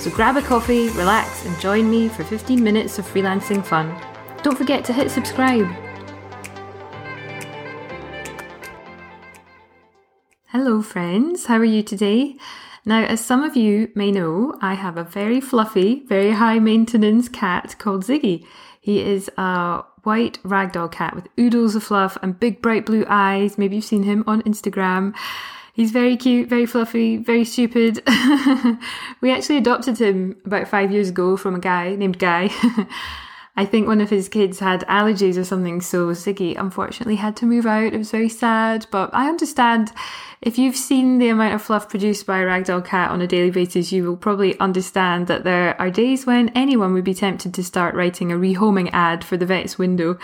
So grab a coffee, relax, and join me for 15 minutes of freelancing fun. Don't forget to hit subscribe. Hello, friends. How are you today? Now, as some of you may know, I have a very fluffy, very high maintenance cat called Ziggy. He is a white ragdoll cat with oodles of fluff and big bright blue eyes. Maybe you've seen him on Instagram. He's very cute, very fluffy, very stupid. we actually adopted him about five years ago from a guy named Guy. I think one of his kids had allergies or something, so Ziggy unfortunately had to move out. It was very sad, but I understand if you've seen the amount of fluff produced by a ragdoll cat on a daily basis, you will probably understand that there are days when anyone would be tempted to start writing a rehoming ad for the vet's window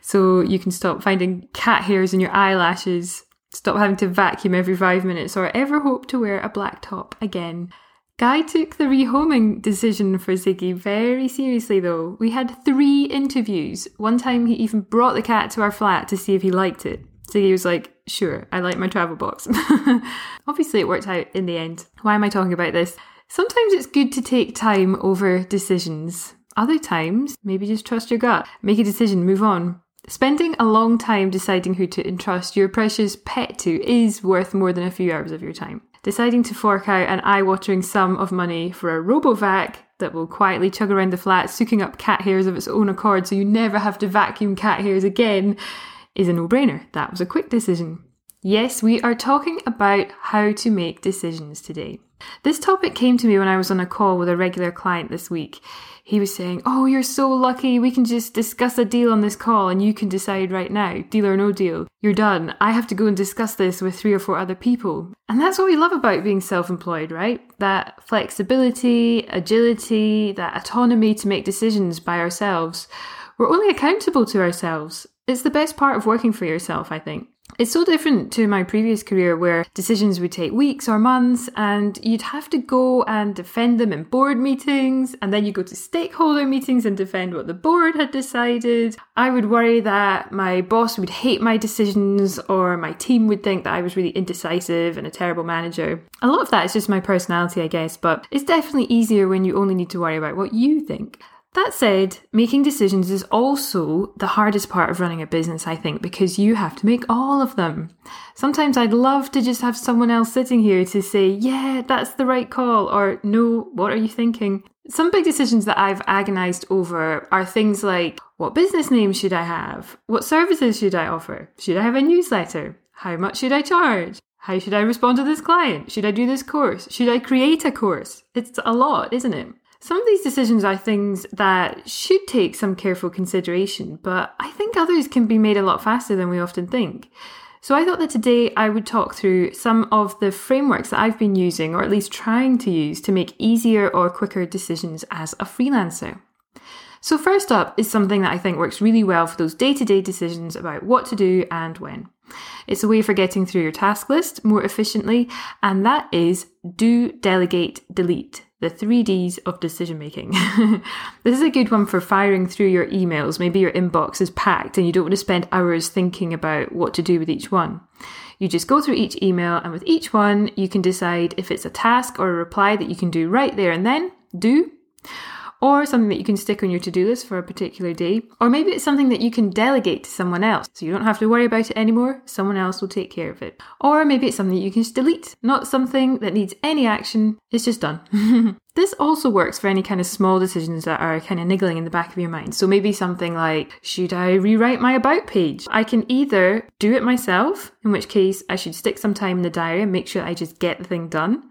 so you can stop finding cat hairs in your eyelashes stop having to vacuum every five minutes, or ever hope to wear a black top again. Guy took the rehoming decision for Ziggy very seriously, though. We had three interviews. One time, he even brought the cat to our flat to see if he liked it. Ziggy was like, Sure, I like my travel box. Obviously, it worked out in the end. Why am I talking about this? Sometimes it's good to take time over decisions. Other times, maybe just trust your gut. Make a decision, move on. Spending a long time deciding who to entrust your precious pet to is worth more than a few hours of your time. Deciding to fork out an eye watering sum of money for a RoboVac that will quietly chug around the flat, soaking up cat hairs of its own accord so you never have to vacuum cat hairs again is a no brainer. That was a quick decision. Yes, we are talking about how to make decisions today. This topic came to me when I was on a call with a regular client this week he was saying, Oh, you're so lucky. We can just discuss a deal on this call and you can decide right now, deal or no deal. You're done. I have to go and discuss this with three or four other people. And that's what we love about being self employed, right? That flexibility, agility, that autonomy to make decisions by ourselves. We're only accountable to ourselves. It's the best part of working for yourself, I think. It's so different to my previous career where decisions would take weeks or months and you'd have to go and defend them in board meetings and then you go to stakeholder meetings and defend what the board had decided. I would worry that my boss would hate my decisions or my team would think that I was really indecisive and a terrible manager. A lot of that is just my personality, I guess, but it's definitely easier when you only need to worry about what you think. That said, making decisions is also the hardest part of running a business, I think, because you have to make all of them. Sometimes I'd love to just have someone else sitting here to say, yeah, that's the right call, or no, what are you thinking? Some big decisions that I've agonized over are things like, what business name should I have? What services should I offer? Should I have a newsletter? How much should I charge? How should I respond to this client? Should I do this course? Should I create a course? It's a lot, isn't it? Some of these decisions are things that should take some careful consideration, but I think others can be made a lot faster than we often think. So I thought that today I would talk through some of the frameworks that I've been using, or at least trying to use, to make easier or quicker decisions as a freelancer. So, first up is something that I think works really well for those day to day decisions about what to do and when. It's a way for getting through your task list more efficiently, and that is do, delegate, delete the three Ds of decision making. this is a good one for firing through your emails. Maybe your inbox is packed and you don't want to spend hours thinking about what to do with each one. You just go through each email, and with each one, you can decide if it's a task or a reply that you can do right there and then, do, or something that you can stick on your to do list for a particular day, or maybe it's something that you can delegate to someone else so you don't have to worry about it anymore, someone else will take care of it. Or maybe it's something you can just delete, not something that needs any action, it's just done. This also works for any kind of small decisions that are kind of niggling in the back of your mind. So maybe something like, should I rewrite my about page? I can either do it myself, in which case I should stick some time in the diary and make sure I just get the thing done,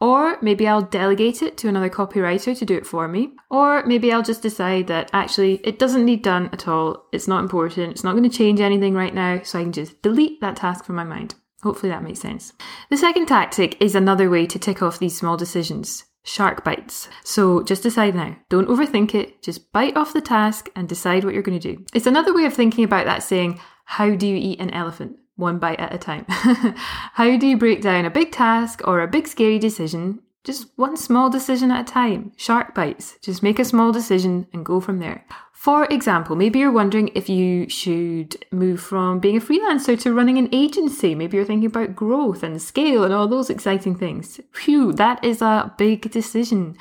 or maybe I'll delegate it to another copywriter to do it for me. Or maybe I'll just decide that actually it doesn't need done at all. It's not important. It's not going to change anything right now. So I can just delete that task from my mind. Hopefully that makes sense. The second tactic is another way to tick off these small decisions. shark bites. So just decide now. Don't overthink it. Just bite off the task and decide what you're going to do. It's another way of thinking about that saying, how do you eat an elephant? One bite at a time. how do you break down a big task or a big scary decision? Just one small decision at a time. Shark bites. Just make a small decision and go from there. For example, maybe you're wondering if you should move from being a freelancer to running an agency. Maybe you're thinking about growth and scale and all those exciting things. Phew, that is a big decision.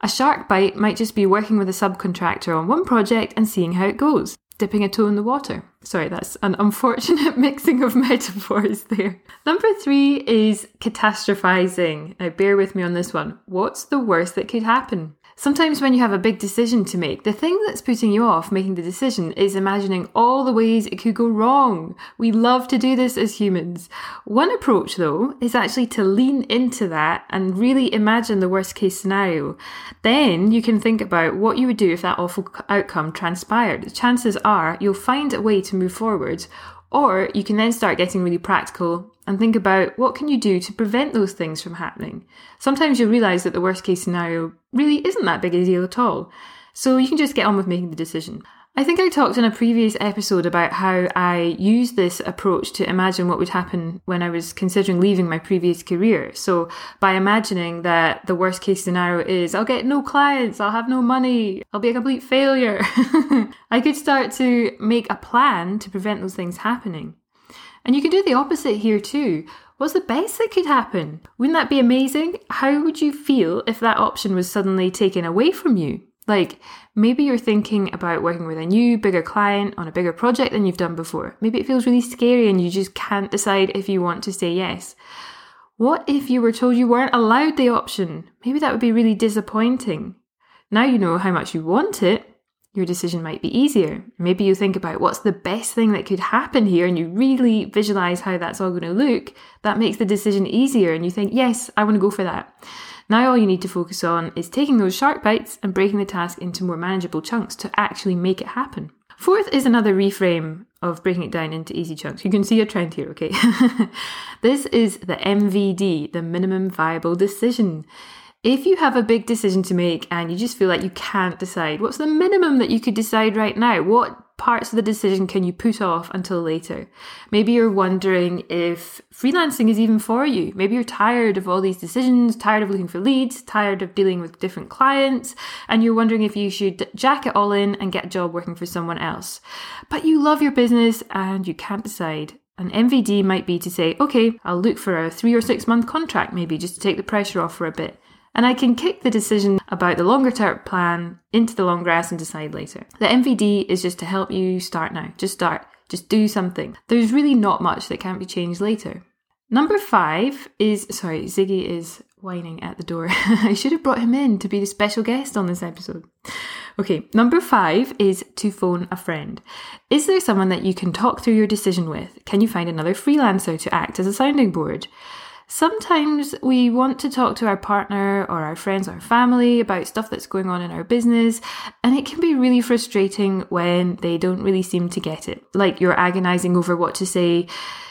A shark bite might just be working with a subcontractor on one project and seeing how it goes dipping a toe in the water. Sorry, that's an unfortunate mixing of metaphors there. Number three is catastrophizing. Now, bear with me on this one. What's the worst that could happen? Sometimes, when you have a big decision to make, the thing that's putting you off making the decision is imagining all the ways it could go wrong. We love to do this as humans. One approach, though, is actually to lean into that and really imagine the worst case scenario. Then you can think about what you would do if that awful outcome transpired. Chances are you'll find a way to move forward, or you can then start getting really practical and think about what can you do to prevent those things from happening. Sometimes you'll realize that the worst case scenario really isn't that big a deal at all. So you can just get on with making the decision. I think I talked in a previous episode about how I used this approach to imagine what would happen when I was considering leaving my previous career. So, by imagining that the worst case scenario is I'll get no clients, I'll have no money, I'll be a complete failure, I could start to make a plan to prevent those things happening. And you can do the opposite here too. What's the best that could happen? Wouldn't that be amazing? How would you feel if that option was suddenly taken away from you? Like, maybe you're thinking about working with a new, bigger client on a bigger project than you've done before. Maybe it feels really scary and you just can't decide if you want to say yes. What if you were told you weren't allowed the option? Maybe that would be really disappointing. Now you know how much you want it, your decision might be easier. Maybe you think about what's the best thing that could happen here and you really visualize how that's all going to look. That makes the decision easier and you think, yes, I want to go for that. Now all you need to focus on is taking those shark bites and breaking the task into more manageable chunks to actually make it happen. Fourth is another reframe of breaking it down into easy chunks. You can see a trend here, okay? this is the MVD, the minimum viable decision. If you have a big decision to make and you just feel like you can't decide, what's the minimum that you could decide right now? What parts of the decision can you put off until later? Maybe you're wondering if freelancing is even for you. Maybe you're tired of all these decisions, tired of looking for leads, tired of dealing with different clients, and you're wondering if you should jack it all in and get a job working for someone else. But you love your business and you can't decide. An MVD might be to say, okay, I'll look for a three or six month contract maybe just to take the pressure off for a bit and I can kick the decision about the longer term plan into the long grass and decide later. The MVD is just to help you start now. Just start. Just do something. There's really not much that can't be changed later. Number five is sorry, Ziggy is whining at the door. I should have brought him in to be the special guest on this episode. Okay, number five is to phone a friend. Is there someone that you can talk through your decision with? Can you find another freelancer to act as a sounding board? Sometimes we want to talk to our partner or our friends or family about stuff that's going on in our business, and it can be really frustrating when they don't really seem to get it. Like you're agonizing over what to say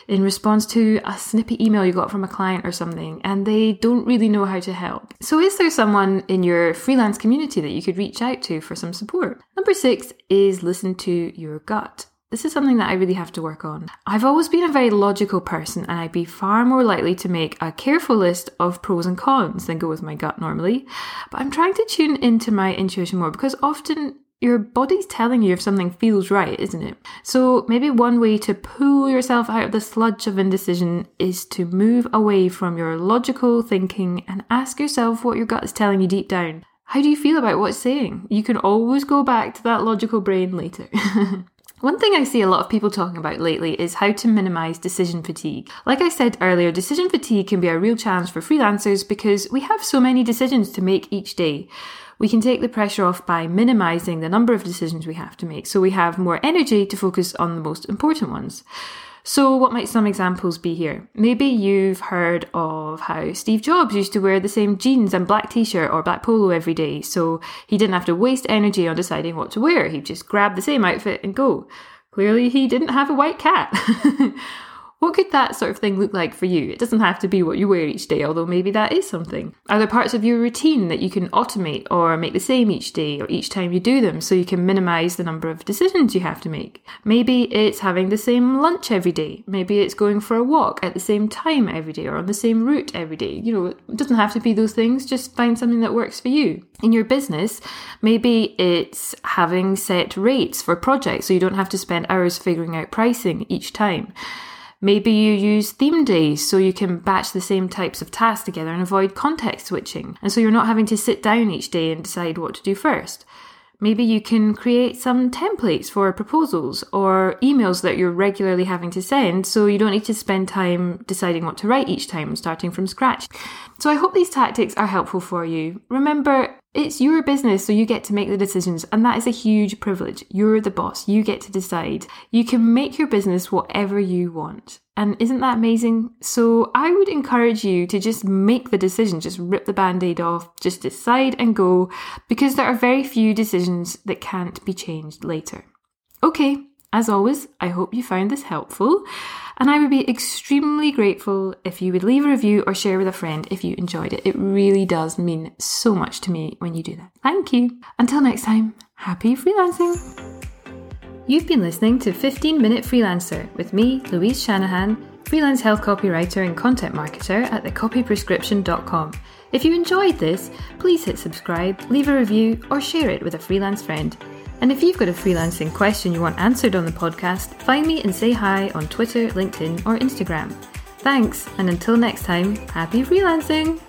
in response to a snippy email you got from a client or something, and they don't really know how to help. So, is there someone in your freelance community that you could reach out to for some support? Number six is listen to your gut. This is something that I really have to work on. I've always been a very logical person, and I'd be far more likely to make a careful list of pros and cons than go with my gut normally. But I'm trying to tune into my intuition more because often your body's telling you if something feels right, isn't it? So maybe one way to pull yourself out of the sludge of indecision is to move away from your logical thinking and ask yourself what your gut is telling you deep down. How do you feel about what's saying? You can always go back to that logical brain later. One thing I see a lot of people talking about lately is how to minimize decision fatigue. Like I said earlier, decision fatigue can be a real challenge for freelancers because we have so many decisions to make each day. We can take the pressure off by minimizing the number of decisions we have to make so we have more energy to focus on the most important ones. So, what might some examples be here? Maybe you've heard of how Steve Jobs used to wear the same jeans and black t shirt or black polo every day, so he didn't have to waste energy on deciding what to wear. He'd just grab the same outfit and go. Clearly, he didn't have a white cat. What could that sort of thing look like for you? It doesn't have to be what you wear each day, although maybe that is something. Are there parts of your routine that you can automate or make the same each day or each time you do them so you can minimize the number of decisions you have to make? Maybe it's having the same lunch every day. Maybe it's going for a walk at the same time every day or on the same route every day. You know, it doesn't have to be those things, just find something that works for you. In your business, maybe it's having set rates for projects so you don't have to spend hours figuring out pricing each time. Maybe you use theme days so you can batch the same types of tasks together and avoid context switching. And so you're not having to sit down each day and decide what to do first. Maybe you can create some templates for proposals or emails that you're regularly having to send so you don't need to spend time deciding what to write each time, starting from scratch. So I hope these tactics are helpful for you. Remember, it's your business, so you get to make the decisions, and that is a huge privilege. You're the boss, you get to decide. You can make your business whatever you want. And isn't that amazing? So I would encourage you to just make the decision, just rip the band aid off, just decide and go, because there are very few decisions that can't be changed later. Okay, as always, I hope you found this helpful, and I would be extremely grateful if you would leave a review or share with a friend if you enjoyed it. It really does mean so much to me when you do that. Thank you. Until next time, happy freelancing! You've been listening to 15 Minute Freelancer with me, Louise Shanahan, freelance health copywriter and content marketer at thecopyprescription.com. If you enjoyed this, please hit subscribe, leave a review, or share it with a freelance friend. And if you've got a freelancing question you want answered on the podcast, find me and say hi on Twitter, LinkedIn, or Instagram. Thanks, and until next time, happy freelancing!